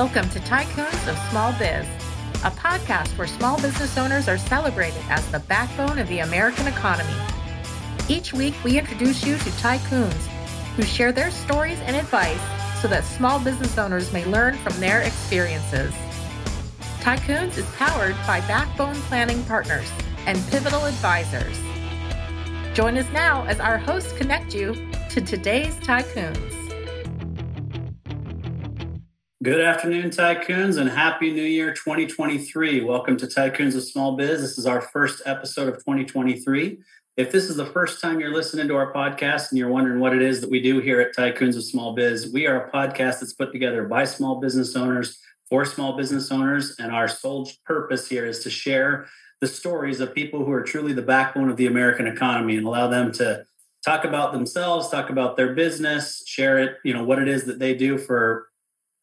Welcome to Tycoons of Small Biz, a podcast where small business owners are celebrated as the backbone of the American economy. Each week, we introduce you to tycoons who share their stories and advice so that small business owners may learn from their experiences. Tycoons is powered by Backbone Planning Partners and Pivotal Advisors. Join us now as our hosts connect you to today's tycoons. Good afternoon, tycoons, and happy new year 2023. Welcome to Tycoons of Small Biz. This is our first episode of 2023. If this is the first time you're listening to our podcast and you're wondering what it is that we do here at Tycoons of Small Biz, we are a podcast that's put together by small business owners for small business owners. And our sole purpose here is to share the stories of people who are truly the backbone of the American economy and allow them to talk about themselves, talk about their business, share it, you know, what it is that they do for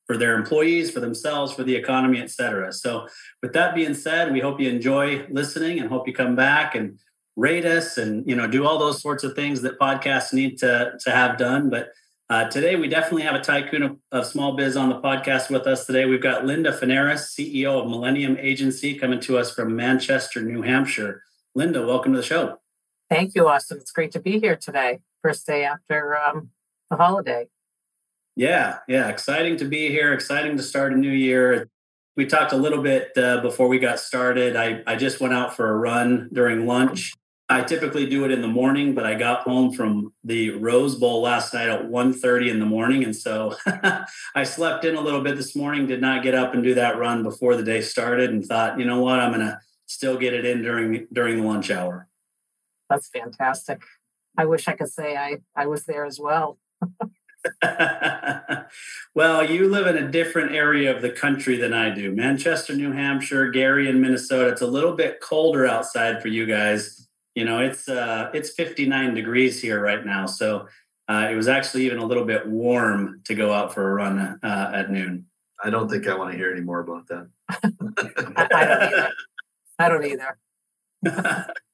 for their employees, for themselves, for the economy, et cetera. So, with that being said, we hope you enjoy listening and hope you come back and rate us and you know do all those sorts of things that podcasts need to to have done. But uh, today we definitely have a tycoon of, of, small biz on the podcast with us today. We've got Linda Fanaras, CEO of Millennium Agency, coming to us from Manchester, New Hampshire. Linda, welcome to the show. Thank you, Austin. It's great to be here today. First day after um, the holiday. Yeah, yeah, exciting to be here. Exciting to start a new year. We talked a little bit uh, before we got started. I, I just went out for a run during lunch. I typically do it in the morning, but I got home from the Rose Bowl last night at 1.30 in the morning. And so I slept in a little bit this morning, did not get up and do that run before the day started and thought, you know what, I'm going to still get it in during during the lunch hour. That's fantastic. I wish I could say I, I was there as well. well, you live in a different area of the country than I do. Manchester, New Hampshire, Gary in Minnesota. It's a little bit colder outside for you guys. You know, it's uh, it's 59 degrees here right now, so uh, it was actually even a little bit warm to go out for a run uh, at noon. I don't think I want to hear any more about that. I don't either. I don't either.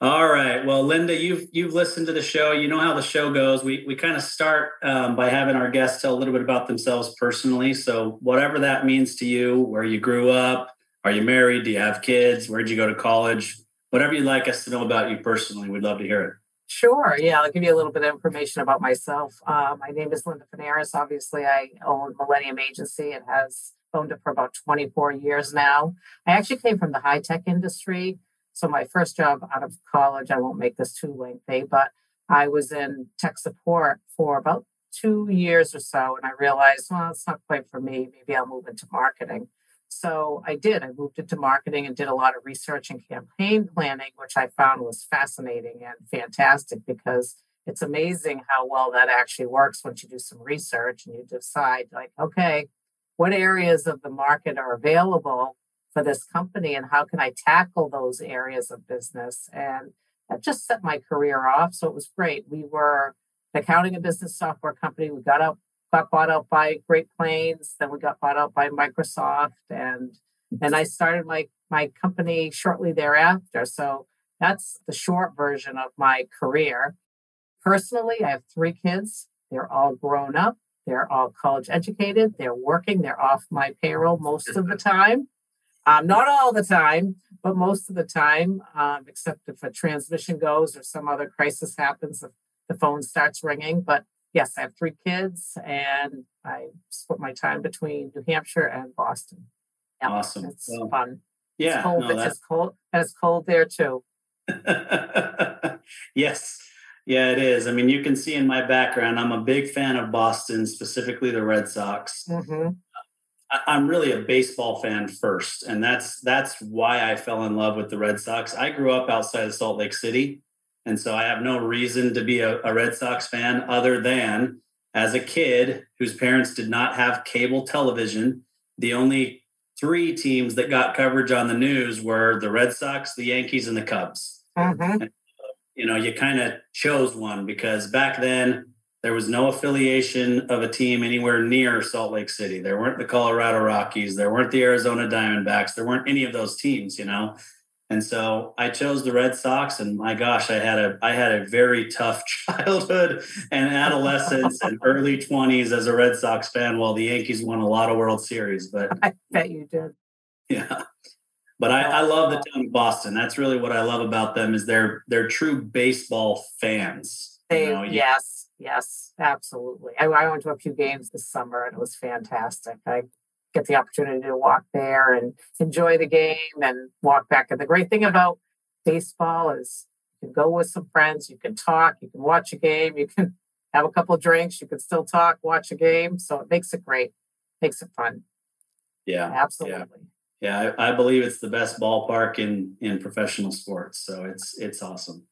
All right. Well, Linda, you've you've listened to the show. You know how the show goes. We we kind of start um, by having our guests tell a little bit about themselves personally. So, whatever that means to you, where you grew up, are you married? Do you have kids? where'd you go to college? Whatever you'd like us to know about you personally, we'd love to hear it. Sure. Yeah, I'll give you a little bit of information about myself. Uh, my name is Linda Fanaras. Obviously, I own Millennium Agency. It has owned it for about 24 years now. I actually came from the high tech industry. So my first job out of college, I won't make this too lengthy, but I was in tech support for about two years or so. And I realized, well, it's not quite for me. Maybe I'll move into marketing. So I did. I moved into marketing and did a lot of research and campaign planning, which I found was fascinating and fantastic because it's amazing how well that actually works once you do some research and you decide, like, okay, what areas of the market are available for this company and how can I tackle those areas of business? And that just set my career off. So it was great. We were an accounting and business software company. We got up, got bought out by Great Plains, then we got bought out by Microsoft, and and I started my my company shortly thereafter. So that's the short version of my career. Personally, I have three kids. They're all grown up. They're all college educated. They're working. They're off my payroll most of the time. Um, not all the time, but most of the time, um, except if a transmission goes or some other crisis happens, the, the phone starts ringing. But yes, I have three kids and I split my time between New Hampshire and Boston. Yeah, awesome. It's well, fun. Yeah. It's cold. No, it's cold. And it's cold there too. yes. Yeah, it is. I mean, you can see in my background, I'm a big fan of Boston, specifically the Red Sox. Mm-hmm. I'm really a baseball fan first, and that's that's why I fell in love with the Red Sox. I grew up outside of Salt Lake City, and so I have no reason to be a, a Red Sox fan other than as a kid whose parents did not have cable television. The only three teams that got coverage on the news were the Red Sox, the Yankees, and the Cubs. Mm-hmm. And, you know, you kind of chose one because back then there was no affiliation of a team anywhere near Salt Lake City. There weren't the Colorado Rockies. There weren't the Arizona Diamondbacks. There weren't any of those teams, you know. And so I chose the Red Sox, and my gosh, I had a I had a very tough childhood and adolescence and early twenties as a Red Sox fan. While the Yankees won a lot of World Series, but I bet you did. Yeah, but I, I love the town of Boston. That's really what I love about them is they're they're true baseball fans. They, you know, yes, yes, absolutely. I, I went to a few games this summer and it was fantastic. I get the opportunity to walk there and enjoy the game and walk back. And the great thing about baseball is you can go with some friends, you can talk, you can watch a game, you can have a couple of drinks, you can still talk, watch a game. So it makes it great, makes it fun. yeah, Absolutely. Yeah, I, I believe it's the best ballpark in in professional sports. So it's it's awesome.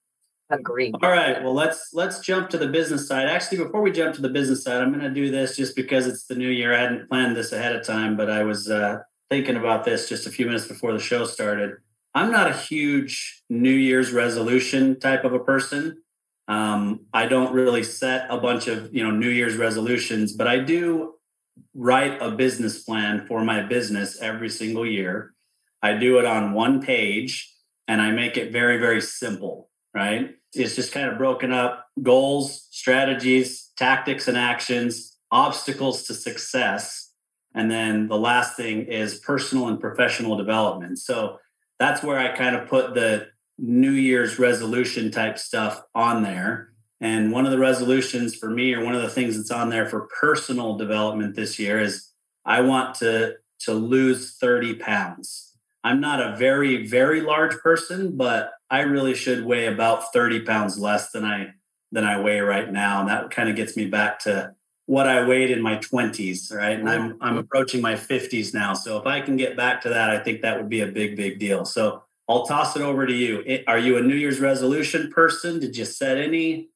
Agreed. All right, well let's let's jump to the business side. Actually, before we jump to the business side, I'm going to do this just because it's the new year. I hadn't planned this ahead of time, but I was uh, thinking about this just a few minutes before the show started. I'm not a huge New Year's resolution type of a person. Um, I don't really set a bunch of you know New Year's resolutions, but I do write a business plan for my business every single year. I do it on one page and I make it very, very simple, right? It's just kind of broken up goals, strategies, tactics, and actions, obstacles to success. And then the last thing is personal and professional development. So that's where I kind of put the New Year's resolution type stuff on there. And one of the resolutions for me, or one of the things that's on there for personal development this year, is I want to to lose 30 pounds. I'm not a very, very large person, but I really should weigh about 30 pounds less than I than I weigh right now. And that kind of gets me back to what I weighed in my 20s, right? And I'm mm-hmm. I'm approaching my 50s now. So if I can get back to that, I think that would be a big, big deal. So I'll toss it over to you. It- Are you a New Year's resolution person? Did you set any?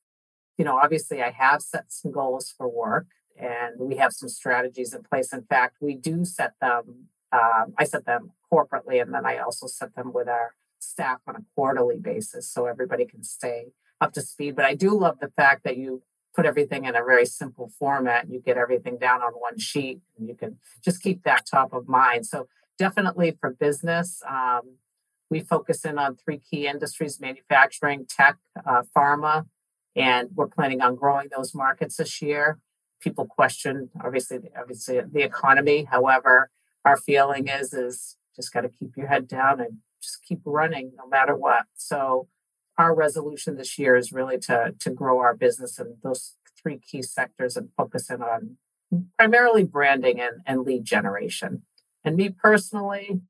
you know, obviously I have set some goals for work and we have some strategies in place. In fact, we do set them, um, I set them corporately and then I also set them with our staff on a quarterly basis so everybody can stay up to speed. But I do love the fact that you put everything in a very simple format and you get everything down on one sheet and you can just keep that top of mind. So definitely for business, um, we focus in on three key industries manufacturing, tech, uh, pharma, and we're planning on growing those markets this year. People question, obviously, obviously the economy. However, our feeling is is just got to keep your head down and just keep running no matter what. So, our resolution this year is really to to grow our business in those three key sectors and focus in on primarily branding and, and lead generation. And me personally,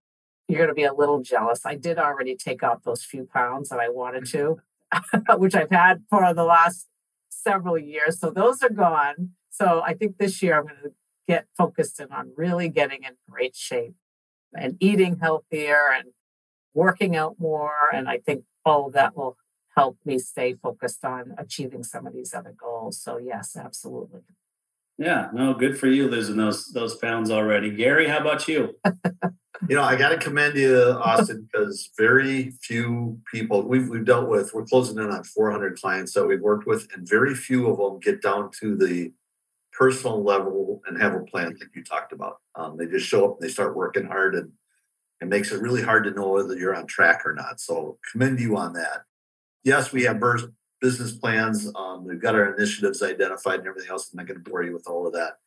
you're going to be a little jealous. I did already take out those few pounds that I wanted to, which I've had for the last several years. So those are gone. So I think this year I'm going to get focused in on really getting in great shape and eating healthier and working out more. And I think all of that will help me stay focused on achieving some of these other goals. So yes, absolutely. Yeah, no, good for you losing those those pounds already. Gary, how about you? You know, I got to commend you, Austin, because very few people we've we've dealt with. We're closing in on 400 clients that we've worked with, and very few of them get down to the personal level and have a plan like you talked about. Um, they just show up, and they start working hard, and it makes it really hard to know whether you're on track or not. So commend you on that. Yes, we have business plans. Um, we've got our initiatives identified and everything else. I'm not going to bore you with all of that.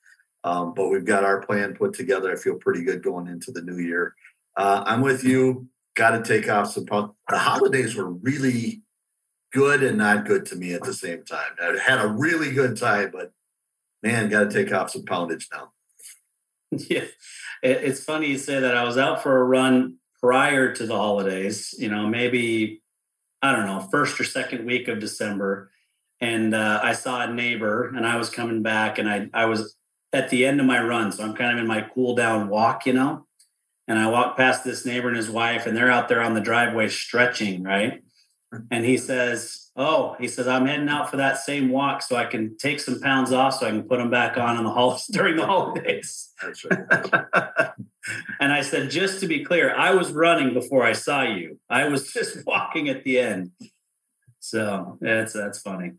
Um, but we've got our plan put together. I feel pretty good going into the new year. Uh, I'm with you. Got to take off some. The holidays were really good and not good to me at the same time. I had a really good time, but man, got to take off some poundage now. Yeah, it's funny you say that. I was out for a run prior to the holidays. You know, maybe I don't know, first or second week of December, and uh, I saw a neighbor, and I was coming back, and I I was at the end of my run, so I'm kind of in my cool down walk, you know, and I walked past this neighbor and his wife, and they're out there on the driveway stretching, right? And he says, "Oh, he says I'm heading out for that same walk, so I can take some pounds off, so I can put them back on in the hol- during the holidays." That's right. That's right. and I said, just to be clear, I was running before I saw you. I was just walking at the end. So that's that's funny.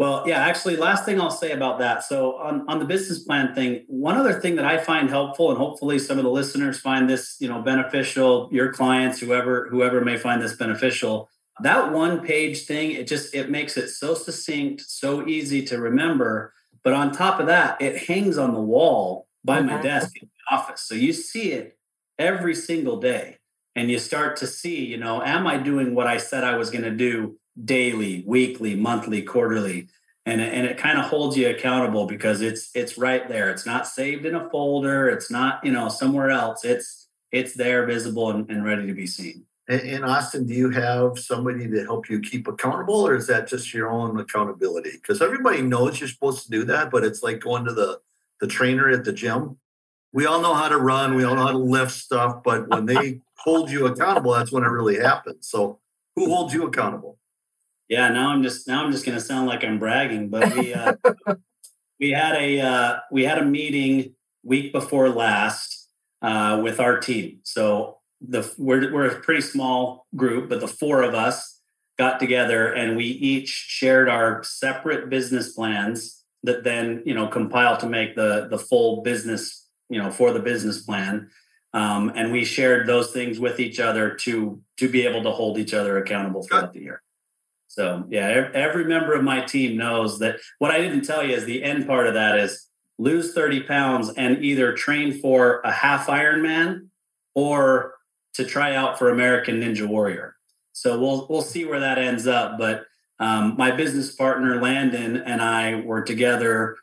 Well, yeah, actually, last thing I'll say about that. So, on, on the business plan thing, one other thing that I find helpful, and hopefully some of the listeners find this, you know, beneficial, your clients, whoever, whoever may find this beneficial, that one page thing, it just it makes it so succinct, so easy to remember. But on top of that, it hangs on the wall by my mm-hmm. desk in the office. So you see it every single day. And you start to see, you know, am I doing what I said I was going to do daily, weekly, monthly, quarterly? And, and it kind of holds you accountable because it's it's right there. It's not saved in a folder. It's not, you know, somewhere else. It's it's there, visible and, and ready to be seen. In Austin, do you have somebody to help you keep accountable, or is that just your own accountability? Because everybody knows you're supposed to do that, but it's like going to the the trainer at the gym. We all know how to run, we all know how to lift stuff, but when they hold you accountable, that's when it really happens. So, who holds you accountable? Yeah, now I'm just now I'm just going to sound like I'm bragging, but we uh, we had a uh, we had a meeting week before last uh, with our team. So the we're we're a pretty small group, but the four of us got together and we each shared our separate business plans that then you know compile to make the the full business you know for the business plan. Um, and we shared those things with each other to to be able to hold each other accountable throughout the year. So yeah every member of my team knows that what i didn't tell you is the end part of that is lose 30 pounds and either train for a half ironman or to try out for American Ninja Warrior. So we'll we'll see where that ends up. But um, my business partner Landon and I were together.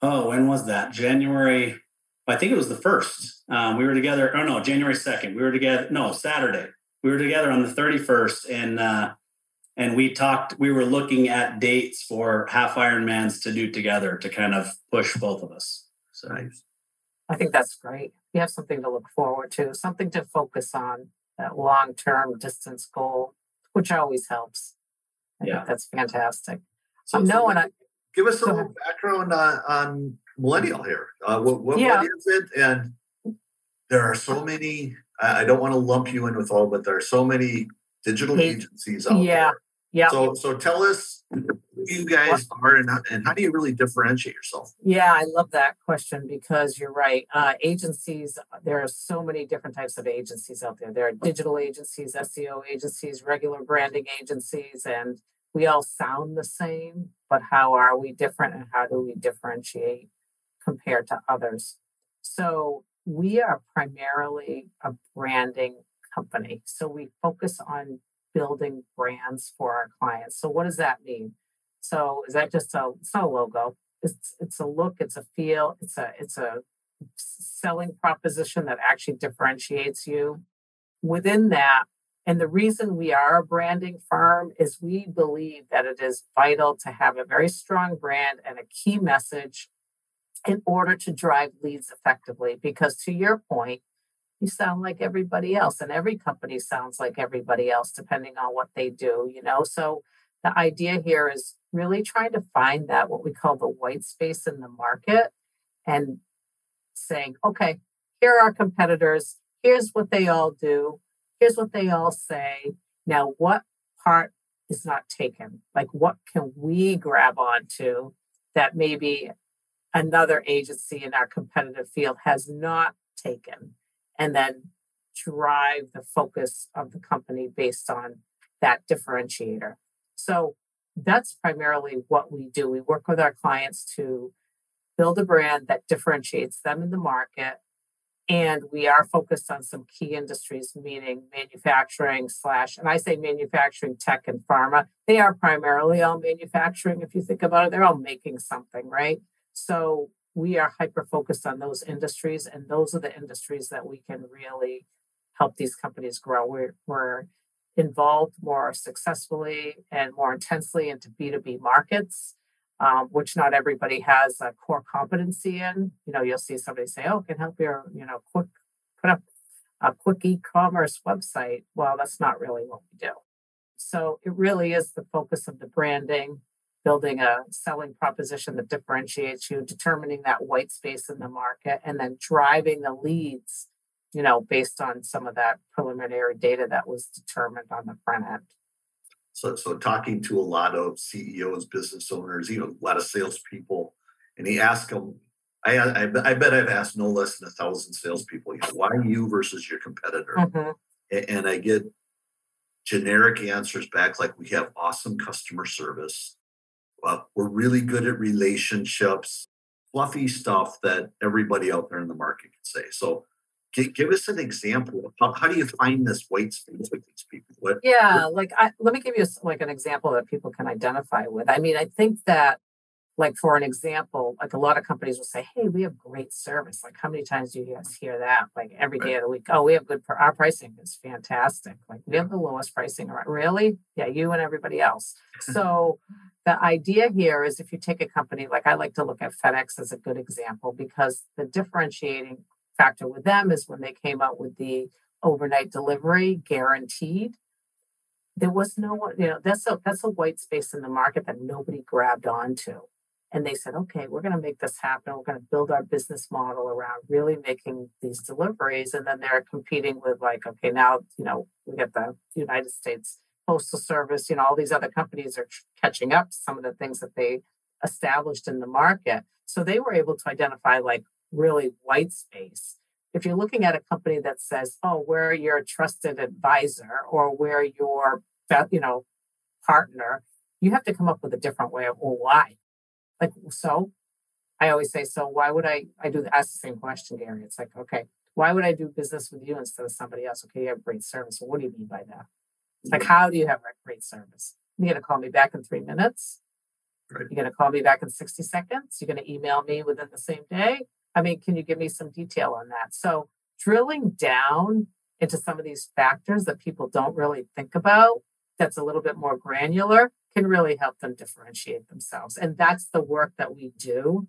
Oh, when was that? January. I think it was the first. Um, we were together. Oh no, January second. We were together. No, Saturday. We were together on the thirty first, and uh, and we talked. We were looking at dates for half Ironmans to do together to kind of push both of us. So nice. I think that's great. You have something to look forward to, something to focus on, that long term distance goal, which always helps. I yeah. that's fantastic. So, um, no, and I, give us a little background on, on Millennium here. Uh, what, what, yeah. what is it? And there are so many, I, I don't want to lump you in with all, but there are so many digital agencies out yeah. there. Yeah. So, so tell us you guys are and, and how do you really differentiate yourself? Yeah, I love that question because you're right. Uh, agencies, there are so many different types of agencies out there. There are digital agencies, SEO agencies, regular branding agencies, and we all sound the same, but how are we different and how do we differentiate compared to others? So we are primarily a branding company. So we focus on building brands for our clients. So what does that mean? So is that just a a logo? It's it's a look, it's a feel, it's a it's a selling proposition that actually differentiates you. Within that, and the reason we are a branding firm is we believe that it is vital to have a very strong brand and a key message in order to drive leads effectively. Because to your point, you sound like everybody else, and every company sounds like everybody else, depending on what they do, you know. So the idea here is really trying to find that what we call the white space in the market and saying, okay, here are our competitors. Here's what they all do. Here's what they all say. Now, what part is not taken? Like, what can we grab onto that maybe another agency in our competitive field has not taken? And then drive the focus of the company based on that differentiator. So that's primarily what we do. We work with our clients to build a brand that differentiates them in the market. And we are focused on some key industries, meaning manufacturing slash, and I say manufacturing, tech, and pharma. They are primarily all manufacturing. If you think about it, they're all making something, right? So we are hyper focused on those industries, and those are the industries that we can really help these companies grow. We're, we're involved more successfully and more intensely into B2B markets, um, which not everybody has a core competency in. You know, you'll see somebody say, oh, can help your, you know, quick put up a quick e-commerce website. Well, that's not really what we do. So it really is the focus of the branding, building a selling proposition that differentiates you, determining that white space in the market, and then driving the leads you know, based on some of that preliminary data that was determined on the front end. So, so talking to a lot of CEOs, business owners, know, a lot of salespeople, and he asked them, I, I, I bet I've asked no less than a thousand salespeople, you know, why you versus your competitor? Mm-hmm. And, and I get generic answers back like we have awesome customer service. Well, we're really good at relationships, fluffy stuff that everybody out there in the market can say. So give us an example of how, how do you find this white space with these people? What, yeah, like I, let me give you like an example that people can identify with. I mean, I think that like for an example, like a lot of companies will say, "Hey, we have great service." Like, how many times do you guys hear that? Like every day of the week. Oh, we have good. Our pricing is fantastic. Like we have the lowest pricing. Really? Yeah, you and everybody else. So the idea here is if you take a company like I like to look at FedEx as a good example because the differentiating factor with them is when they came out with the overnight delivery guaranteed there was no one you know that's a that's a white space in the market that nobody grabbed onto and they said, okay, we're going to make this happen. We're going to build our business model around really making these deliveries. And then they're competing with, like, okay, now, you know, we get the United States Postal Service, you know, all these other companies are catching up to some of the things that they established in the market. So they were able to identify, like, really white space. If you're looking at a company that says, oh, we're your trusted advisor or we're your, you know, partner, you have to come up with a different way of, well, why? Like, so I always say, so why would I, I do ask the same question, Gary? It's like, okay, why would I do business with you instead of somebody else? Okay, you have great service. Well, what do you mean by that? Like, how do you have great service? You're going to call me back in three minutes. Right. You're going to call me back in 60 seconds. You're going to email me within the same day. I mean, can you give me some detail on that? So, drilling down into some of these factors that people don't really think about, that's a little bit more granular, can really help them differentiate themselves. And that's the work that we do.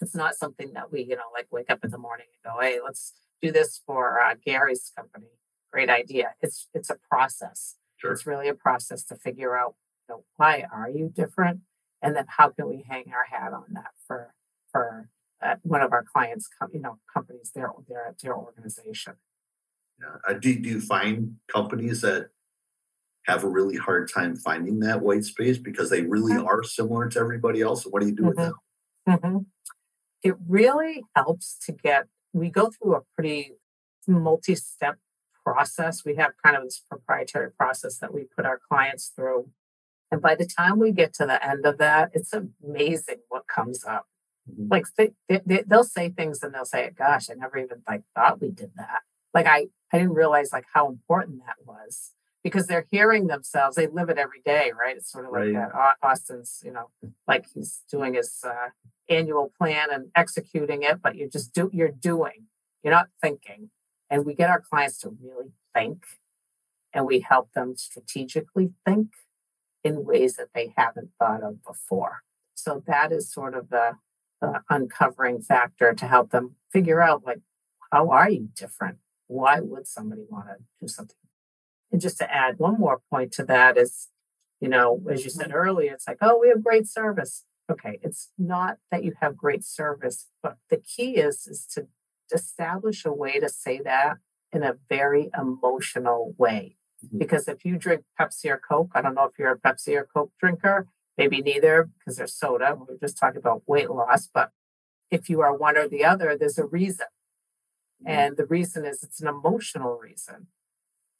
It's not something that we, you know, like wake up in the morning and go, hey, let's do this for uh, Gary's company. Great idea. It's it's a process. Sure. It's really a process to figure out, you know, why are you different, and then how can we hang our hat on that for for uh, one of our clients, you know, companies, their their their organization. Yeah. Uh, do, do you find companies that have a really hard time finding that white space because they really are similar to everybody else. what do you do mm-hmm. with them? Mm-hmm. It really helps to get, we go through a pretty multi step process. We have kind of this proprietary process that we put our clients through. And by the time we get to the end of that, it's amazing what comes up. Mm-hmm. Like they, they, they'll say things and they'll say, gosh, I never even like thought we did that. Like I, I didn't realize like how important that was because they're hearing themselves. They live it every day, right? It's sort of right. like that. Austin's, you know, like he's doing his uh, annual plan and executing it, but you're just do you're doing. You're not thinking. And we get our clients to really think, and we help them strategically think in ways that they haven't thought of before. So that is sort of the, the uncovering factor to help them figure out, like, how are you different? Why would somebody want to do something and just to add one more point to that is, you know, as you said earlier, it's like, oh, we have great service. Okay, it's not that you have great service, but the key is is to establish a way to say that in a very emotional way. Mm-hmm. Because if you drink Pepsi or Coke, I don't know if you're a Pepsi or Coke drinker, maybe neither because they're soda. We are just talking about weight loss, but if you are one or the other, there's a reason. Mm-hmm. And the reason is it's an emotional reason.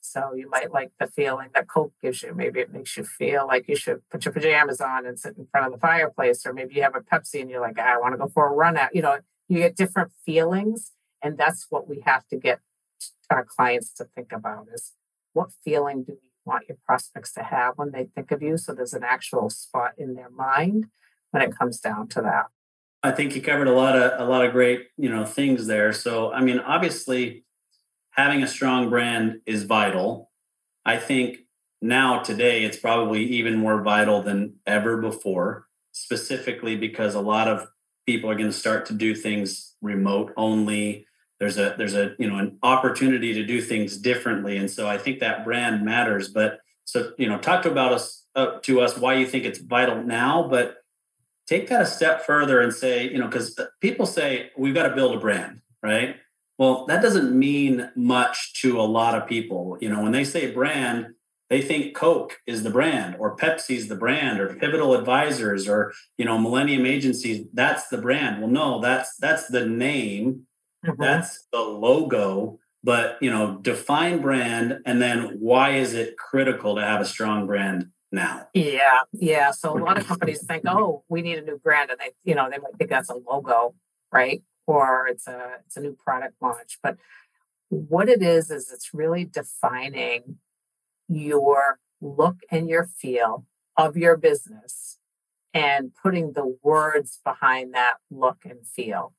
So you might like the feeling that Coke gives you. Maybe it makes you feel like you should put your pajamas on and sit in front of the fireplace, or maybe you have a Pepsi and you're like, I want to go for a run out. You know, you get different feelings, and that's what we have to get our clients to think about: is what feeling do you want your prospects to have when they think of you? So there's an actual spot in their mind when it comes down to that. I think you covered a lot of a lot of great you know things there. So I mean, obviously having a strong brand is vital. I think now, today, it's probably even more vital than ever before, specifically because a lot of people are going to start to do things remote only there's a there's a you know an opportunity to do things differently and so i think that brand matters but so you know talk to about us uh, to us why you think it's vital now but take that a step further and say you know because people say we've got to build a brand right well, that doesn't mean much to a lot of people. You know, when they say brand, they think Coke is the brand or Pepsi's the brand or Pivotal Advisors or you know Millennium Agencies that's the brand. Well, no, that's that's the name, mm-hmm. that's the logo, but you know, define brand and then why is it critical to have a strong brand now? Yeah, yeah. So a lot of companies think, oh, we need a new brand, and they, you know, they might think that's a logo, right? Or it's a it's a new product launch. But what it is is it's really defining your look and your feel of your business and putting the words behind that look and feel.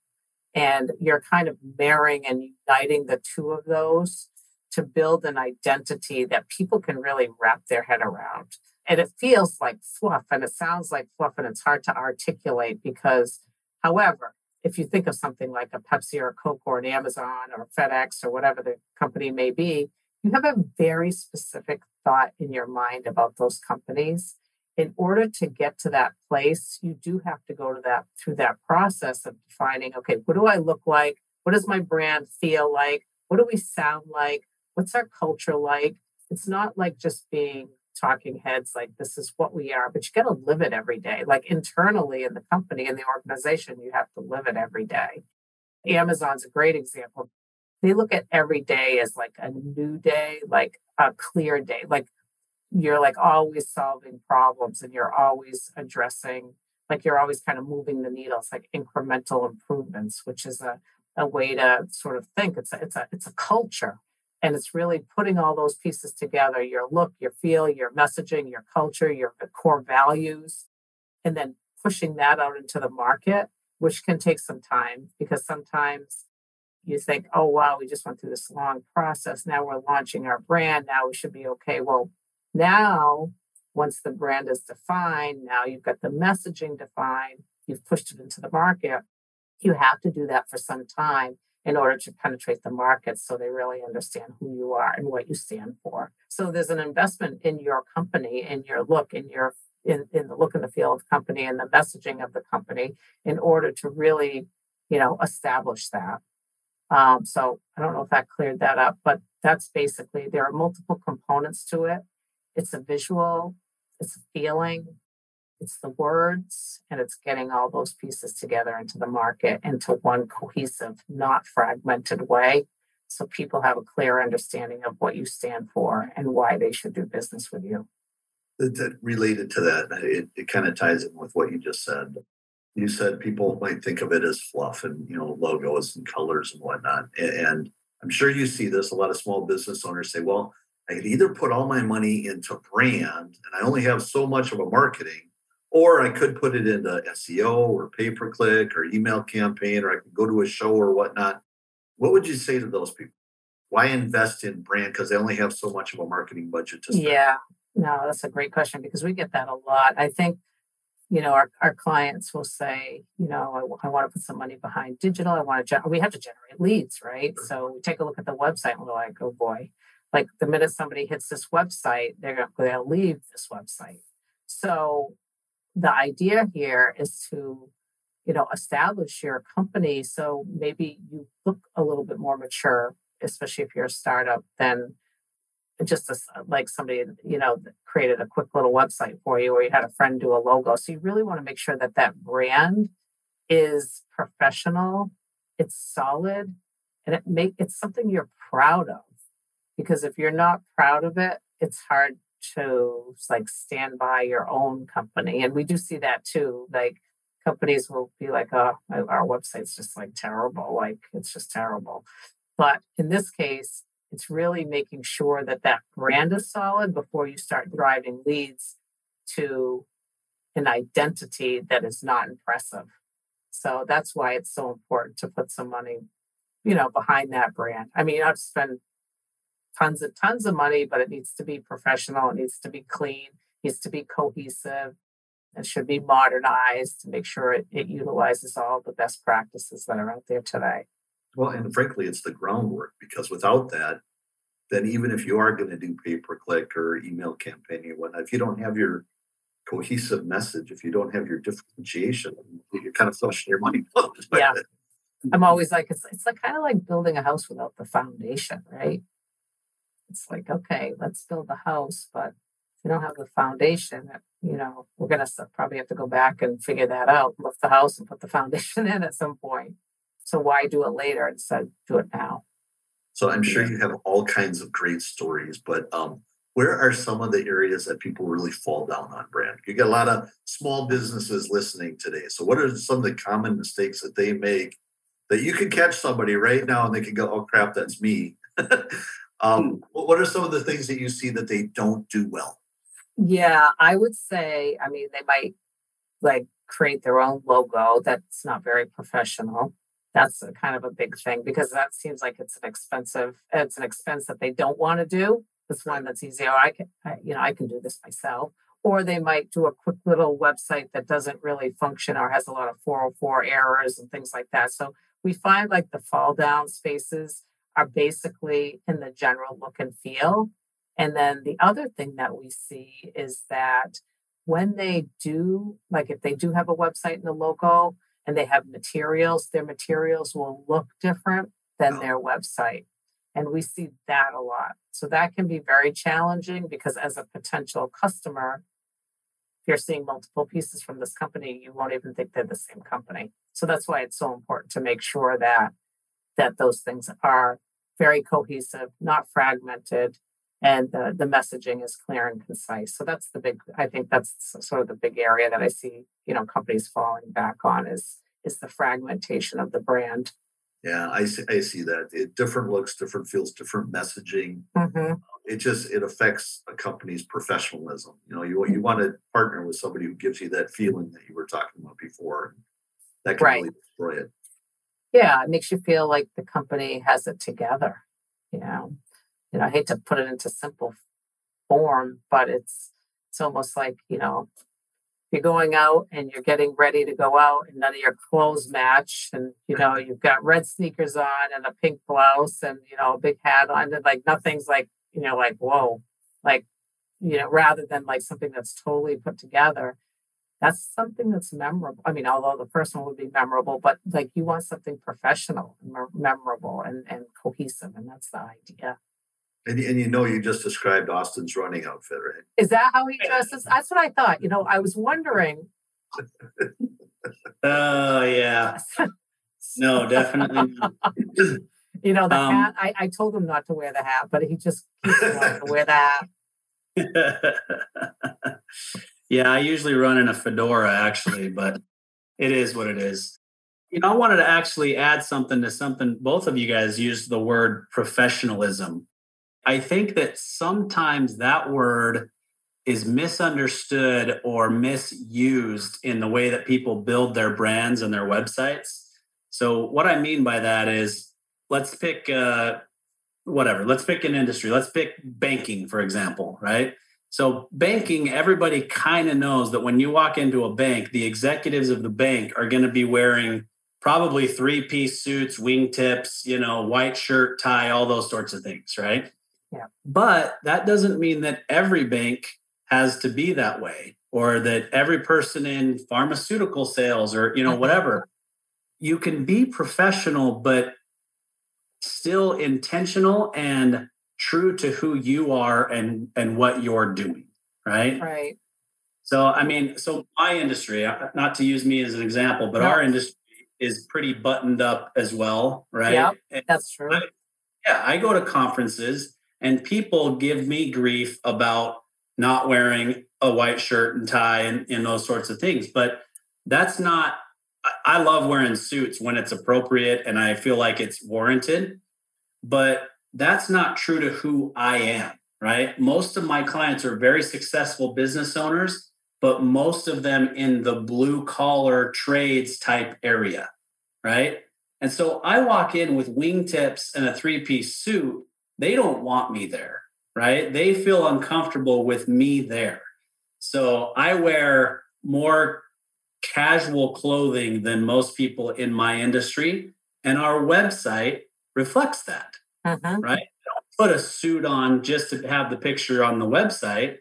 And you're kind of marrying and uniting the two of those to build an identity that people can really wrap their head around. And it feels like fluff and it sounds like fluff and it's hard to articulate because, however, if you think of something like a Pepsi or a Coke or an Amazon or FedEx or whatever the company may be, you have a very specific thought in your mind about those companies. In order to get to that place, you do have to go to that through that process of defining, okay, what do I look like? What does my brand feel like? What do we sound like? What's our culture like? It's not like just being talking heads like this is what we are, but you got to live it every day. Like internally in the company, in the organization, you have to live it every day. Amazon's a great example they look at every day as like a new day, like a clear day. Like you're like always solving problems and you're always addressing, like you're always kind of moving the needles, like incremental improvements, which is a, a way to sort of think. It's a, it's a it's a culture. And it's really putting all those pieces together, your look, your feel, your messaging, your culture, your uh, core values, and then pushing that out into the market, which can take some time because sometimes you think, oh, wow, we just went through this long process. Now we're launching our brand. Now we should be okay. Well, now, once the brand is defined, now you've got the messaging defined, you've pushed it into the market. You have to do that for some time in order to penetrate the market so they really understand who you are and what you stand for. So there's an investment in your company, in your look, in your in, in the look and the feel of the company and the messaging of the company in order to really, you know, establish that. Um, so I don't know if that cleared that up, but that's basically there are multiple components to it. It's a visual, it's a feeling, it's the words, and it's getting all those pieces together into the market into one cohesive, not fragmented way. So people have a clear understanding of what you stand for and why they should do business with you. That related to that, it, it kind of ties in with what you just said you said people might think of it as fluff and you know logos and colors and whatnot and i'm sure you see this a lot of small business owners say well i could either put all my money into brand and i only have so much of a marketing or i could put it into seo or pay per click or email campaign or i could go to a show or whatnot. What would you say to those people why invest in brand? Because they only have so much of a marketing budget to spend. Yeah. No that's a great question because we get that a lot. I think you know, our, our clients will say, you know, I, I want to put some money behind digital. I want to, gen- we have to generate leads, right? So we take a look at the website and we're like, oh boy, like the minute somebody hits this website, they're going to leave this website. So the idea here is to, you know, establish your company. So maybe you look a little bit more mature, especially if you're a startup, than just as, like somebody you know created a quick little website for you or you had a friend do a logo so you really want to make sure that that brand is professional it's solid and it make it's something you're proud of because if you're not proud of it it's hard to like stand by your own company and we do see that too like companies will be like oh our website's just like terrible like it's just terrible but in this case it's really making sure that that brand is solid before you start driving leads to an identity that is not impressive. So that's why it's so important to put some money, you know, behind that brand. I mean, I've spent tons of tons of money, but it needs to be professional. It needs to be clean. It needs to be cohesive. It should be modernized to make sure it, it utilizes all the best practices that are out there today. Well, and frankly, it's the groundwork because without that, then even if you are going to do pay per click or email campaign or whatnot, if you don't have your cohesive message, if you don't have your differentiation, you're kind of flushing your money. yeah. I'm always like, it's, it's like kind of like building a house without the foundation, right? It's like, okay, let's build the house, but if you don't have the foundation, you know, we're going to probably have to go back and figure that out, lift the house and put the foundation in at some point. So why do it later instead do it now? So I'm sure you have all kinds of great stories, but um, where are some of the areas that people really fall down on brand? You get a lot of small businesses listening today. So what are some of the common mistakes that they make that you can catch somebody right now and they can go, oh crap, that's me. um, hmm. what are some of the things that you see that they don't do well? Yeah, I would say, I mean, they might like create their own logo that's not very professional. That's a kind of a big thing because that seems like it's an expensive it's an expense that they don't want to do. It's one that's easier. I can I, you know i can do this myself. Or they might do a quick little website that doesn't really function or has a lot of 404 errors and things like that. So we find like the fall down spaces are basically in the general look and feel and then the other thing that we see is that when they do like if they do have a website and a logo and they have materials, their materials will look different than oh. their website. And we see that a lot. So that can be very challenging because as a potential customer, if you're seeing multiple pieces from this company, you won't even think they're the same company. So that's why it's so important to make sure that that those things are very cohesive, not fragmented, and the, the messaging is clear and concise. So that's the big, I think that's sort of the big area that I see, you know, companies falling back on is, is the fragmentation of the brand. Yeah, I see, I see that. It different looks, different feels, different messaging. Mm-hmm. It just it affects a company's professionalism. You know, you you want to partner with somebody who gives you that feeling that you were talking about before. That can right. really destroy it. Yeah, it makes you feel like the company has it together. You know, you know, I hate to put it into simple form, but it's it's almost like, you know, you're going out and you're getting ready to go out and none of your clothes match and you know you've got red sneakers on and a pink blouse and you know a big hat on and like nothing's like you know like whoa like you know rather than like something that's totally put together that's something that's memorable i mean although the first one would be memorable but like you want something professional and memorable and, and cohesive and that's the idea and, and you know, you just described Austin's running outfit, right? Is that how he dresses? That's what I thought. You know, I was wondering. Oh, uh, yeah. No, definitely. you know, the um, hat, I, I told him not to wear the hat, but he just keeps wanting to wear the hat. yeah, I usually run in a fedora, actually, but it is what it is. You know, I wanted to actually add something to something. Both of you guys used the word professionalism. I think that sometimes that word is misunderstood or misused in the way that people build their brands and their websites. So, what I mean by that is let's pick uh, whatever, let's pick an industry. Let's pick banking, for example, right? So, banking, everybody kind of knows that when you walk into a bank, the executives of the bank are going to be wearing probably three piece suits, wingtips, you know, white shirt, tie, all those sorts of things, right? Yeah. But that doesn't mean that every bank has to be that way or that every person in pharmaceutical sales or you know mm-hmm. whatever you can be professional but still intentional and true to who you are and and what you're doing right right so i mean so my industry uh, not to use me as an example but no. our industry is pretty buttoned up as well right yeah that's true I, yeah i go to conferences and people give me grief about not wearing a white shirt and tie and, and those sorts of things. But that's not, I love wearing suits when it's appropriate and I feel like it's warranted. But that's not true to who I am, right? Most of my clients are very successful business owners, but most of them in the blue collar trades type area, right? And so I walk in with wingtips and a three piece suit they don't want me there, right? They feel uncomfortable with me there. So I wear more casual clothing than most people in my industry. And our website reflects that, uh-huh. right? Put a suit on just to have the picture on the website.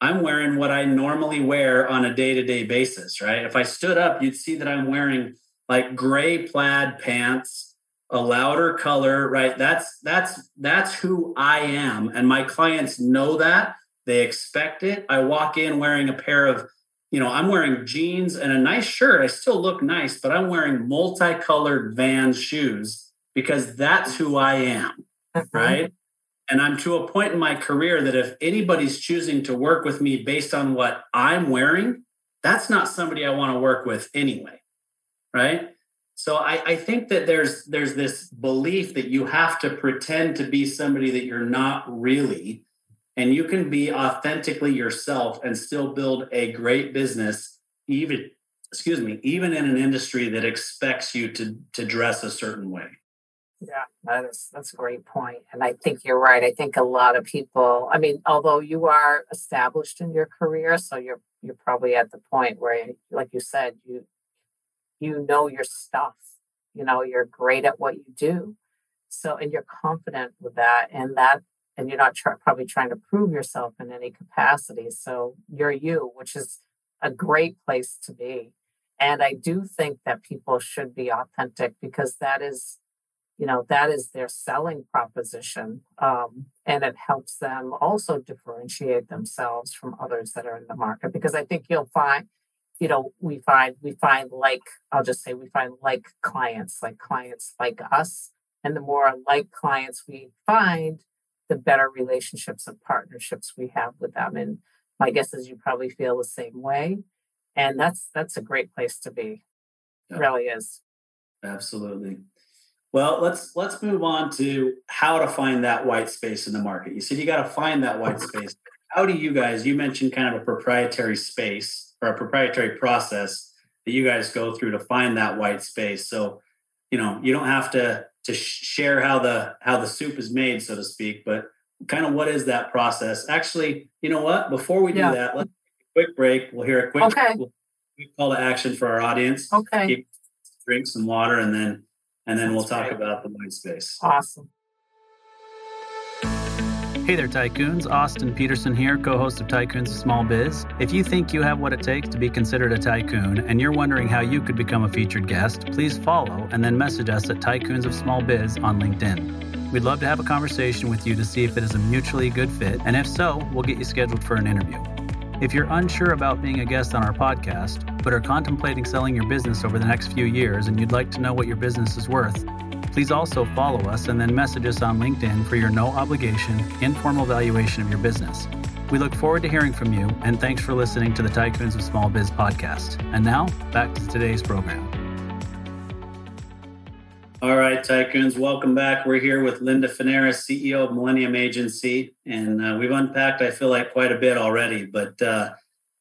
I'm wearing what I normally wear on a day to day basis, right? If I stood up, you'd see that I'm wearing like gray plaid pants a louder color, right? That's that's that's who I am. And my clients know that. They expect it. I walk in wearing a pair of, you know, I'm wearing jeans and a nice shirt. I still look nice, but I'm wearing multicolored Vans shoes because that's who I am, mm-hmm. right? And I'm to a point in my career that if anybody's choosing to work with me based on what I'm wearing, that's not somebody I want to work with anyway, right? So I, I, think that there's there's this belief that you have to pretend to be somebody that you're not really, and you can be authentically yourself and still build a great business, even excuse me, even in an industry that expects you to to dress a certain way. Yeah, that is that's a great point, and I think you're right. I think a lot of people. I mean, although you are established in your career, so you're you're probably at the point where, like you said, you you know your stuff. You know, you're great at what you do. So, and you're confident with that, and that, and you're not probably trying to prove yourself in any capacity. So, you're you, which is a great place to be. And I do think that people should be authentic because that is, you know, that is their selling proposition. Um, and it helps them also differentiate themselves from others that are in the market. Because I think you'll find, you know we find we find like i'll just say we find like clients like clients like us and the more like clients we find the better relationships and partnerships we have with them and my guess is you probably feel the same way and that's that's a great place to be yeah. really is absolutely well let's let's move on to how to find that white space in the market you said you got to find that white space how do you guys you mentioned kind of a proprietary space or a proprietary process that you guys go through to find that white space. So, you know, you don't have to to share how the how the soup is made, so to speak, but kind of what is that process? Actually, you know what? Before we do yeah. that, let's take a quick break. We'll hear a quick, okay. quick call to action for our audience. Okay. Keep, drink some water and then and then we'll talk about the white space. Awesome. Hey there, Tycoons. Austin Peterson here, co host of Tycoons of Small Biz. If you think you have what it takes to be considered a tycoon and you're wondering how you could become a featured guest, please follow and then message us at Tycoons of Small Biz on LinkedIn. We'd love to have a conversation with you to see if it is a mutually good fit, and if so, we'll get you scheduled for an interview. If you're unsure about being a guest on our podcast, but are contemplating selling your business over the next few years and you'd like to know what your business is worth, Please also follow us and then message us on LinkedIn for your no obligation, informal valuation of your business. We look forward to hearing from you, and thanks for listening to the Tycoons of Small Biz podcast. And now, back to today's program. All right, Tycoons, welcome back. We're here with Linda Fanaras, CEO of Millennium Agency, and uh, we've unpacked, I feel like, quite a bit already. But uh,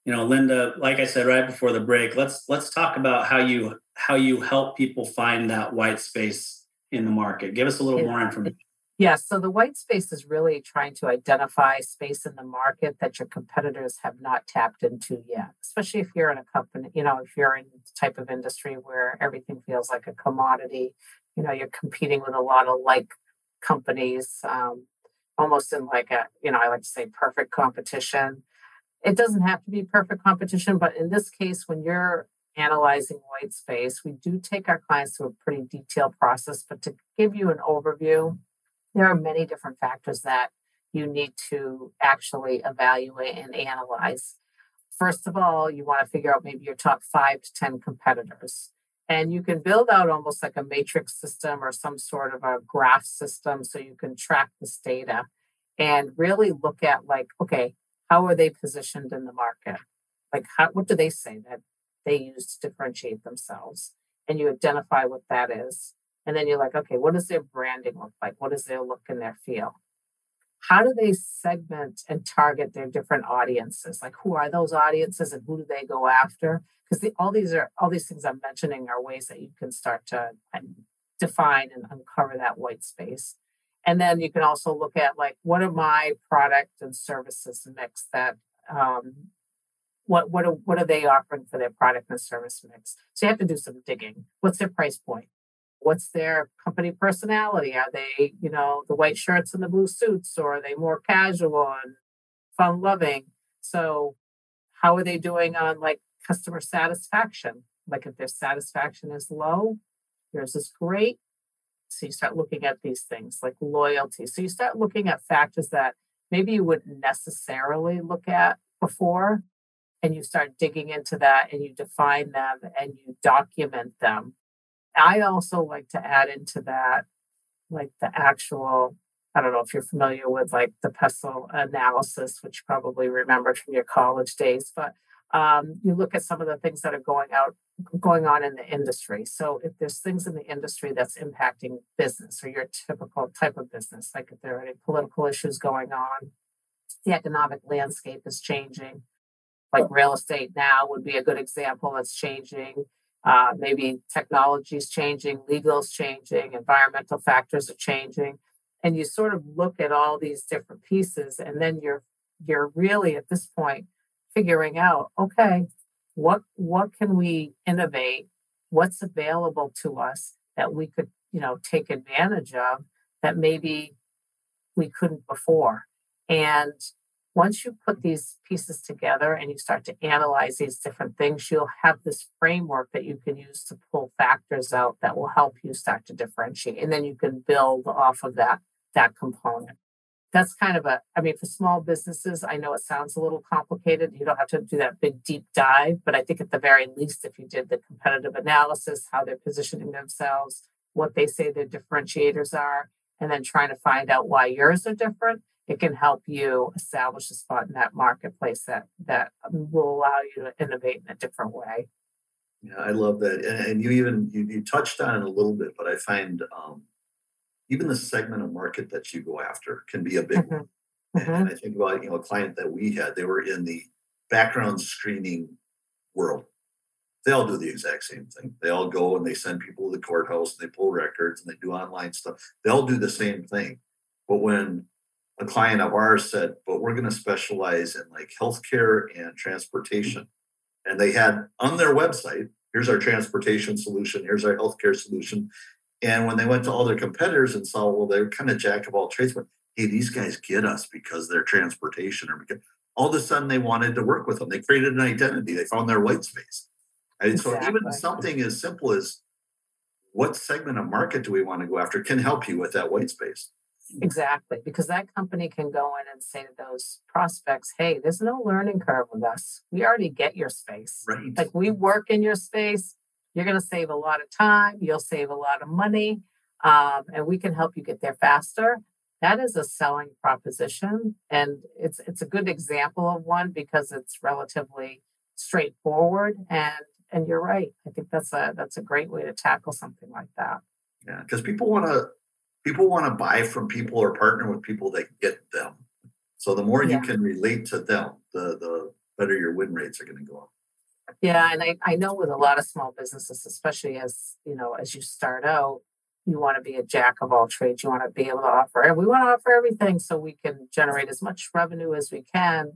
you know, Linda, like I said right before the break, let's let's talk about how you how you help people find that white space in the market. Give us a little more information. Yes, so the white space is really trying to identify space in the market that your competitors have not tapped into yet, especially if you're in a company, you know, if you're in the type of industry where everything feels like a commodity, you know, you're competing with a lot of like companies, um, almost in like a, you know, I like to say perfect competition. It doesn't have to be perfect competition, but in this case, when you're analyzing white space. We do take our clients through a pretty detailed process, but to give you an overview, there are many different factors that you need to actually evaluate and analyze. First of all, you want to figure out maybe your top five to 10 competitors. And you can build out almost like a matrix system or some sort of a graph system so you can track this data and really look at, like, okay, how are they positioned in the market? Like, how, what do they say that they use to differentiate themselves. And you identify what that is. And then you're like, okay, what does their branding look like? What does their look and their feel? How do they segment and target their different audiences? Like who are those audiences and who do they go after? Because the, all these are all these things I'm mentioning are ways that you can start to um, define and uncover that white space. And then you can also look at like what are my product and services mix that um, what what are, what are they offering for their product and service mix? So you have to do some digging. What's their price point? What's their company personality? Are they, you know, the white shirts and the blue suits, or are they more casual and fun loving? So how are they doing on like customer satisfaction? Like if their satisfaction is low, yours is great. So you start looking at these things like loyalty. So you start looking at factors that maybe you wouldn't necessarily look at before. And you start digging into that and you define them and you document them. I also like to add into that, like the actual, I don't know if you're familiar with like the pestle analysis, which you probably remember from your college days, but um, you look at some of the things that are going out going on in the industry. So if there's things in the industry that's impacting business or your typical type of business like if there are any political issues going on the economic landscape is changing. Like real estate now would be a good example that's changing. Uh, maybe technology is changing legal is changing environmental factors are changing. And you sort of look at all these different pieces and then you're you're really at this point figuring out okay what what can we innovate? What's available to us that we could you know take advantage of that maybe we couldn't before? And once you put these pieces together and you start to analyze these different things you'll have this framework that you can use to pull factors out that will help you start to differentiate and then you can build off of that that component that's kind of a i mean for small businesses i know it sounds a little complicated. You don't have to do that big deep dive but i think at the very least if you did the competitive analysis how they're positioning themselves what they say their differentiators are and then trying to find out why yours are different it can help you establish a spot in that marketplace that that will allow you to innovate in a different way. Yeah i love that. And, and you even you, you touched on it a little bit but i find um, even the segment of market that you go after can be a big mm-hmm. one. Mm-hmm. And I think about you know a client that we had, they were in the background screening world. They all do the exact same thing. They all go and they send people to the courthouse and they pull records and they do online stuff. They all do the same thing. But when a client of ours said, but we're going to specialize in like healthcare and transportation. And they had on their website, here's our transportation solution, here's our healthcare solution. And when they went to all their competitors and saw, well, they're kind of jack of all trades, but hey, these guys get us because they're transportation or because all of a sudden they wanted to work with them. They created an identity. They found their white space. And exactly. so even something as simple as what segment of market do we want to go after can help you with that white space. Exactly, because that company can go in and say to those prospects, "Hey, there's no learning curve with us. We already get your space. Right. Like we work in your space. You're going to save a lot of time, you'll save a lot of money, um, and we can help you get there faster. That is a selling proposition, and it's it's a good example of one because it's relatively straightforward. And and you're right. I think that's a that's a great way to tackle something like that. Yeah, because people want to people want to buy from people or partner with people that get them. So the more yeah. you can relate to them, the the better your win rates are going to go up. Yeah, and I, I know with a lot of small businesses, especially as you know, as you start out, you want to be a jack of all trades. You want to be able to offer, we want to offer everything so we can generate as much revenue as we can.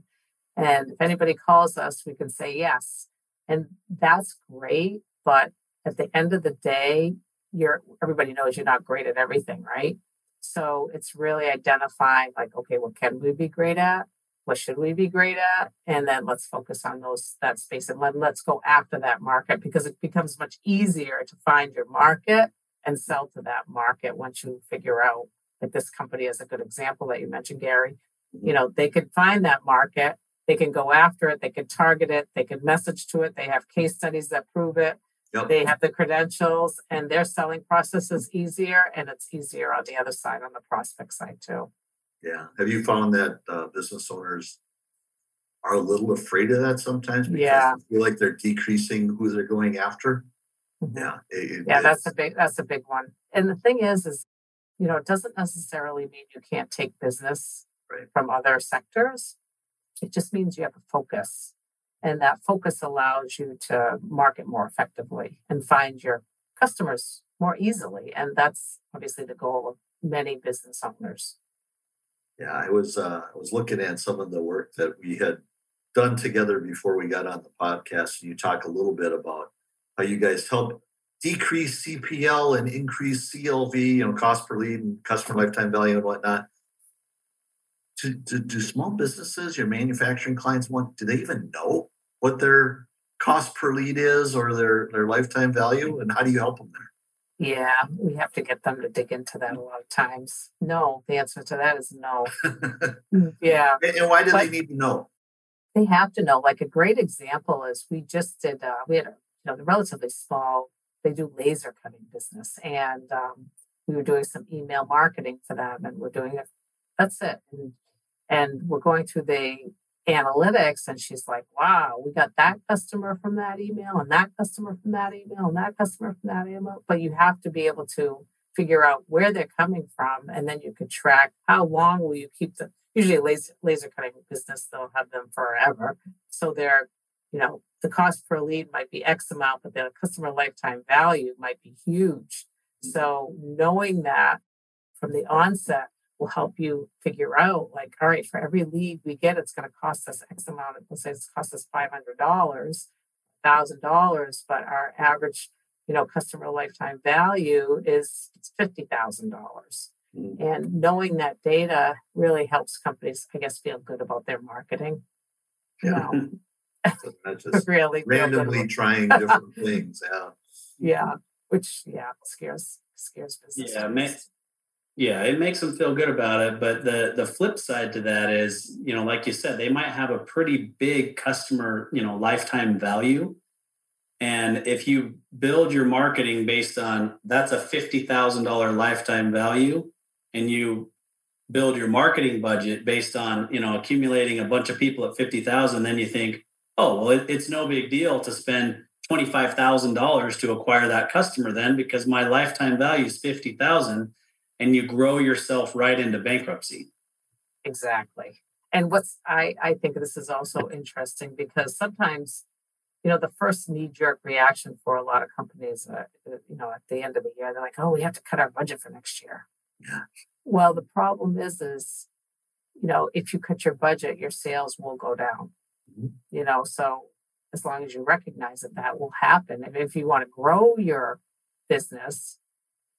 And if anybody calls us, we can say yes, and that's great. But at the end of the day, you're everybody knows you're not great at everything, right? So it's really identifying like, okay, what can we be great at? What should we be great at? And then let's focus on those that space and let, let's go after that market because it becomes much easier to find your market and sell to that market once you figure out that this company is a good example that you mentioned gary. You mm-hmm. know they can find that market they can go after it they can target it they can message to it they have case studies that prove it yep. they have the credentials and their selling process is easier and it's easier on the other side on the prospect side too yeah. Have you found that uh, business owners are a little afraid of that sometimes because yeah. they feel like they're decreasing who they're going after? Mm-hmm. Yeah. It, yeah, that's a big that's a big one. And the thing is, is you know, it doesn't necessarily mean you can't take business right. from other sectors. It just means you have a focus. And that focus allows you to market more effectively and find your customers more easily. And that's obviously the goal of many business owners. Yeah, I was uh, I was looking at some of the work that we had done together before we got on the podcast, and you talk a little bit about how you guys help decrease CPL and increase CLV, you know, cost per lead and customer lifetime value and whatnot. Do, do, do small businesses, your manufacturing clients want, do they even know what their cost per lead is or their, their lifetime value? And how do you help them there? Yeah, we have to get them to dig into that a lot of times. No, the answer to that is no. yeah. And why do but they need to know? They have to know. Like a great example is we just did, uh, we had a, you know, the relatively small, they do laser cutting business. And um, we were doing some email marketing for them and we're doing it. That's it. And, and we're going through the analytics and she's like wow we got that customer from that email and that customer from that email and that customer from that email. But you have to be able to figure out where they're coming from and then you could track how long will you keep them usually laser, laser cutting business they'll have them forever. So they're you know the cost per lead might be x amount but the customer lifetime value might be huge. Mm-hmm. So knowing that from the onset will help you figure out like, all right, for every lead we get, it's going to cost us X amount. Let's say it's cost us five hundred dollars, thousand dollars, but our average, you know, customer lifetime value is it's fifty thousand dollars. Mm-hmm. And knowing that data really helps companies, I guess, feel good about their marketing. Yeah. You know, just really randomly trying different things. Yeah. Yeah. Which yeah scares scares business. Yeah, yeah, it makes them feel good about it. But the the flip side to that is, you know, like you said, they might have a pretty big customer, you know, lifetime value. And if you build your marketing based on that's a fifty thousand dollar lifetime value, and you build your marketing budget based on you know accumulating a bunch of people at fifty thousand, then you think, oh well, it, it's no big deal to spend twenty five thousand dollars to acquire that customer then because my lifetime value is fifty thousand and you grow yourself right into bankruptcy. Exactly. And what's I I think this is also interesting because sometimes you know the first knee jerk reaction for a lot of companies uh, uh, you know at the end of the year they're like oh we have to cut our budget for next year. Yeah. Well the problem is is you know if you cut your budget your sales will go down. Mm-hmm. You know so as long as you recognize that that will happen and if you want to grow your business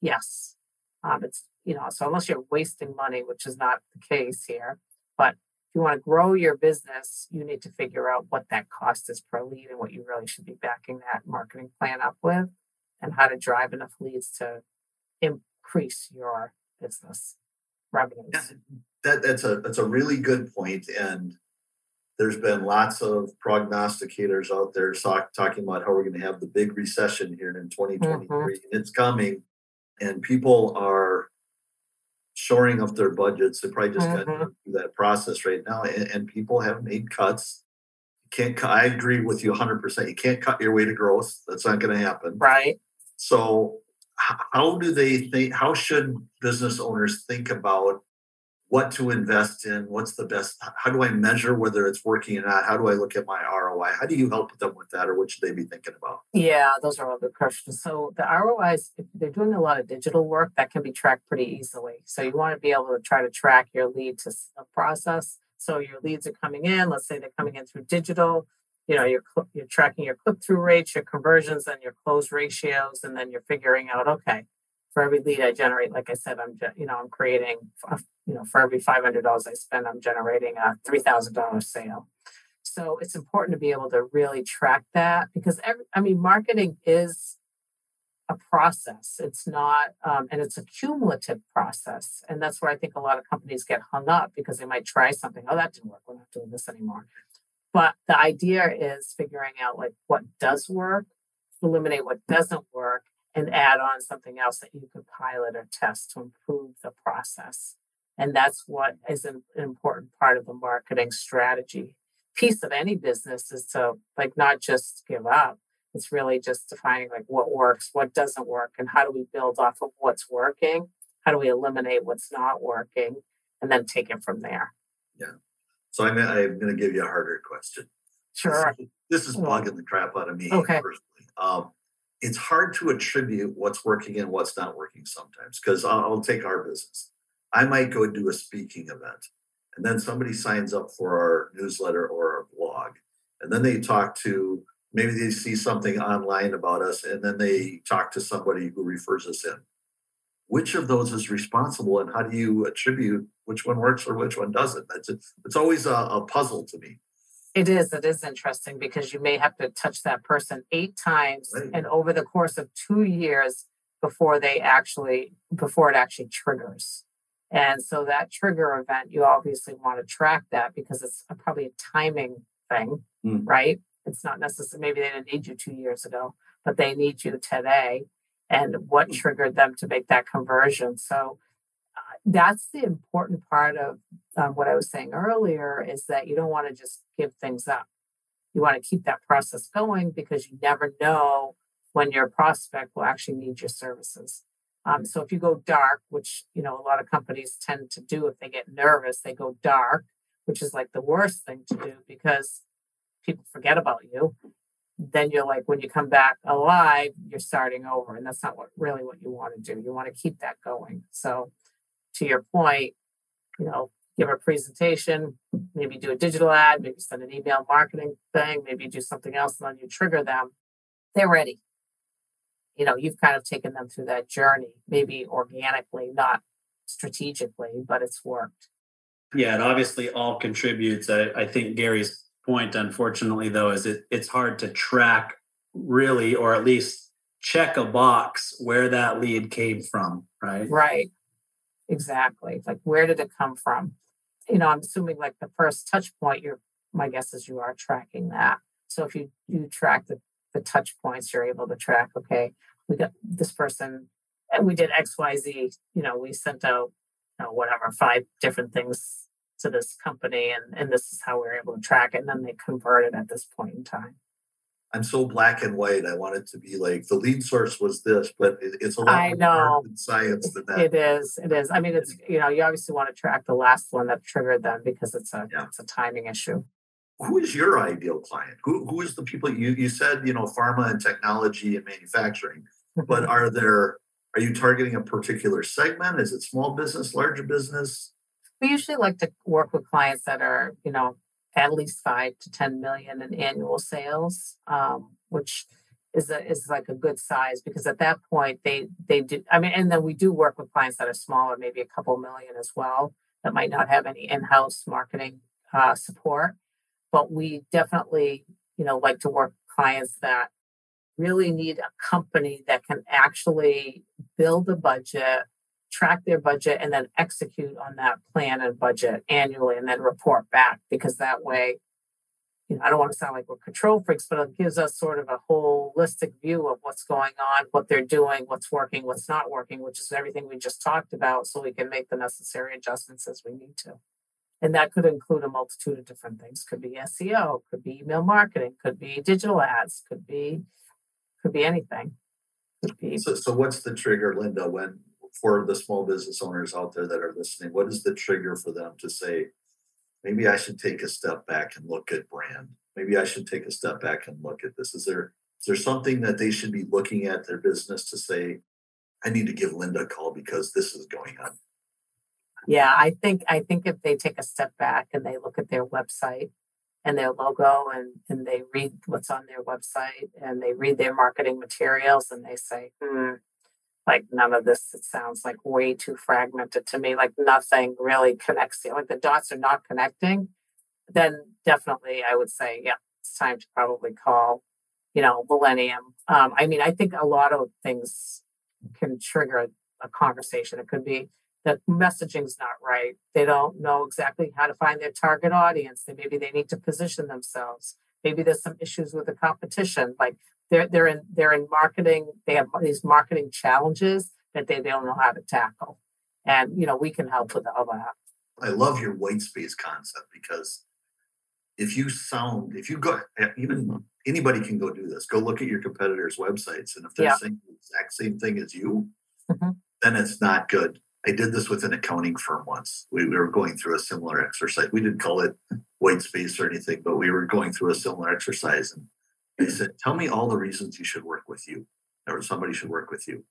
yes um, it's you know so unless you're wasting money, which is not the case here, but if you want to grow your business, you need to figure out what that cost is per lead and what you really should be backing that marketing plan up with, and how to drive enough leads to increase your business revenues. Yeah, that that's a that's a really good point, and there's been lots of prognosticators out there talk, talking about how we're going to have the big recession here in 2023 mm-hmm. and it's coming and people are shoring up their budgets. They probably just mm-hmm. got through that process right now, and, and, people have made cuts. You can't. I agree with you 100. percent You can't cut your way to growth. That's not going to happen. Right. So, how do they think? How should business owners think about what to invest in what's the best how do i measure whether it's working or not? How do i look at my roi how do you help them with that or what should they be thinking about? Yeah those are all good questions. So the rois if they're doing a lot of digital work that can be tracked pretty easily. So you want to be able to try to track your lead to uh, process. So your leads are coming in let's say they're coming in through digital you know you're you're tracking your click-through rates your conversions and your close ratios and then you're figuring out okay for every lead I generate, like I said, I'm you know I'm creating you know for every five hundred dollars I spend, I'm generating a three thousand dollars sale. So it's important to be able to really track that because every, I mean marketing is a process. It's not, um, and it's a cumulative process, and that's where I think a lot of companies get hung up because they might try something. Oh, that didn't work. We're not doing this anymore. But the idea is figuring out like what does work, eliminate what doesn't work, and add on something else that you could pilot or test to improve the process. And that's what is an important part of the marketing strategy piece of any business is to like not just give up. It's really just defining like what works, what doesn't work, and how do we build off of what's working? How do we eliminate what's not working? And then take it from there. Yeah. So I'm, I'm going to give you a harder question. Sure. This, this is bugging the crap out of me okay. personally. Um, it's hard to attribute what's working and what's not working sometimes because I'll, I'll, take our business. I might go do a speaking event and then somebody signs up for our newsletter or our blog and then they talk to maybe they see something online about us and then they talk to somebody who refers us in. Which of those is responsible and how do you attribute which one works or which one doesn't? That's it's always a, a puzzle to me. It is. It is interesting because you may have to touch that person eight times, right. and over the course of two years, before they actually before it actually triggers. And so that trigger event, you obviously want to track that because it's a, probably a timing thing, mm. right? It's not necessarily maybe they didn't need you two years ago, but they need you today. And what mm. triggered them to make that conversion? So that's the important part of um, what I was saying earlier is that you don't want to just give things up. You want to keep that process going because you never know when your prospect will actually need your services. Um, so if you go dark, which you know a lot of companies tend to do if they get nervous, they go dark, which is like the worst thing to do because people forget about you. Then you're like when you come back alive, you're starting over, and that's not what really what you want to do. You want to keep that going. So to your point, you know, give a presentation, maybe do a digital ad, maybe send an email marketing thing, maybe do something else, and then you trigger them. They're ready. You know you've kind of taken them through that journey maybe organically not strategically but it's worked. Yeah it obviously all contributes. I, I think gary's point unfortunately though is it, it's hard to track really or at least check a box where that lead came from right? Right exactly like where did it come from? You know i'm assuming like the first touch point you're my guess is you are tracking that. So if you you track the the touch points you're able to track okay we got this person and we did xyz you know we sent out you know, whatever five different things to this company and and this is how we were able to track it and then they converted at this point in time i'm so black and white i want it to be like the lead source was this but it, it's a lot I know. science than that it is it is i mean it's you know you obviously want to track the last one that triggered them because it's a yeah. it's a timing issue who is your ideal client? Who, who is the people you, you said, you know, pharma and technology and manufacturing, but mm-hmm. are there, are you targeting a particular segment? Is it small business, larger business? We usually like to work with clients that are, you know, at least five to 10 million in annual sales, um, which is a, is like a good size because at that point they they do I mean and then we do work with clients that are smaller maybe a couple million as well that might not have any in-house marketing uh, support. But we definitely, you know, like to work with clients that really need a company that can actually build a budget, track their budget, and then execute on that plan and budget annually and then report back because that way, you know, I don't want to sound like we're control freaks, but it gives us sort of a holistic view of what's going on, what they're doing, what's working, what's not working, which is everything we just talked about, so we can make the necessary adjustments as we need to. And that could include a multitude of different things. Could be SEO, could be email marketing, could be digital ads, could be could be anything. Could be so, so what's the trigger, Linda, when for the small business owners out there that are listening, what is the trigger for them to say, maybe I should take a step back and look at brand? Maybe I should take a step back and look at this. Is there is there something that they should be looking at their business to say, I need to give Linda a call because this is going on? yeah i think i think if they take a step back and they look at their website and their logo and and they read what's on their website and they read their marketing materials and they say hmm, like none of this it sounds like way too fragmented to me like nothing really connects like the dots are not connecting then definitely i would say yeah it's time to probably call you know millennium um, i mean i think a lot of things can trigger a conversation it could be the messaging's not right. They don't know exactly how to find their target audience. Maybe they need to position themselves. Maybe there's some issues with the competition. Like they're they're in they're in marketing. They have these marketing challenges that they, they don't know how to tackle. And you know we can help with all that. I love your white space concept because if you sound if you go even anybody can go do this. Go look at your competitors' websites, and if they're yeah. saying the exact same thing as you, mm-hmm. then it's not good I did this with an accounting firm once. We, we, were going through a similar exercise. We didn't call it white space or anything, but we were going through a similar exercise. And they said, Tell me all the reasons you should work with you or somebody should work with you.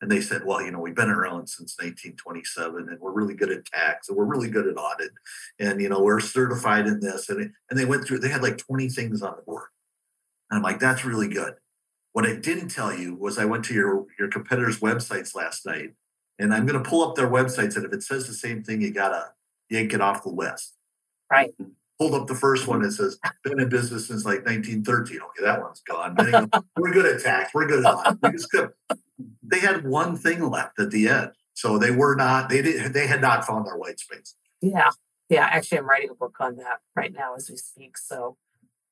And they said, Well, you know, we've been around since 1927 and we're really good at tax and we're really good at audit. And, you know, we're certified in this. And, and they went through, they had like 20 things on the board. And I'm like, That's really good. What I didn't tell you was I went to your, your competitors' websites last night and I'm going to pull up their websites, and if it says the same thing, you gotta yank it off the list. Right. Pulled up the first one. It says been in business since like 1913. Okay, that one's gone. we're good at tax. We're good at We just they had one thing left at the end. So they were not, they did they had not found their white space. Yeah. Yeah. Actually, I'm writing a book on that right now as we speak. So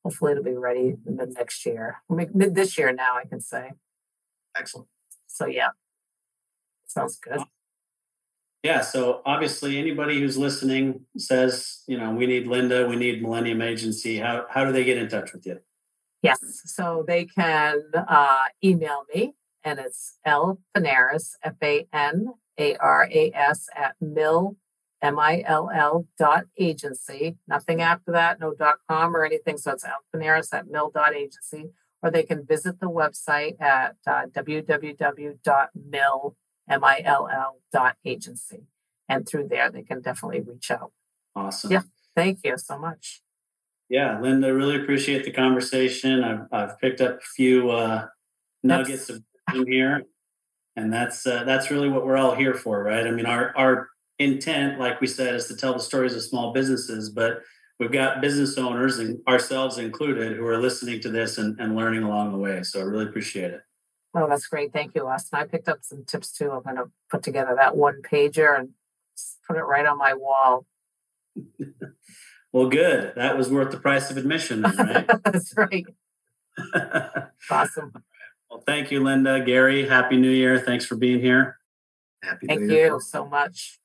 hopefully it'll be ready mid next year. Mid this year now, I can say. Excellent. So yeah. Sounds good. Yeah. So obviously anybody who's listening says, you know, we need Linda, we need Millennium Agency. How how do they get in touch with you? Yes. So they can uh, email me and it's L Fanaras, F A N A R A S at mill, M I L L dot agency. Nothing after that, no dot com or anything. So it's L Fanaras at mill dot agency. Or they can visit the website at uh, www.mill, M-I-L-L dot agency. And through there, they can definitely reach out. Awesome. Yeah. Thank you so much. Yeah, Linda, really appreciate the conversation. I've, I've picked up a few uh, nuggets that's... of here, and that's uh, that's really what we're all here for, right? I mean, our our intent, like we said, is to tell the stories of small businesses, but we've got business owners and ourselves included who are listening to this and, and learning along the way. So I really appreciate it. Oh, that's great. Thank you, Austin. I picked up some tips too. I'm going to put together that one pager and put it right on my wall. well, good. That was worth the price of admission, right? that's right. awesome. Well, thank you, Linda. Gary, Happy New Year. Thanks for being here. Happy Thank New Year. you so much.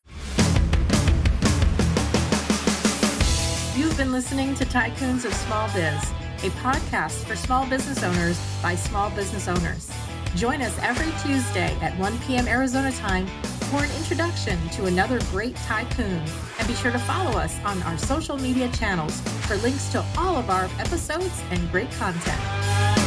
You've been listening to Tycoons of Small Biz, a podcast for small business owners by small business owners. Join us every Tuesday at 1 p.m. Arizona time for an introduction to another great tycoon. And be sure to follow us on our social media channels for links to all of our episodes and great content.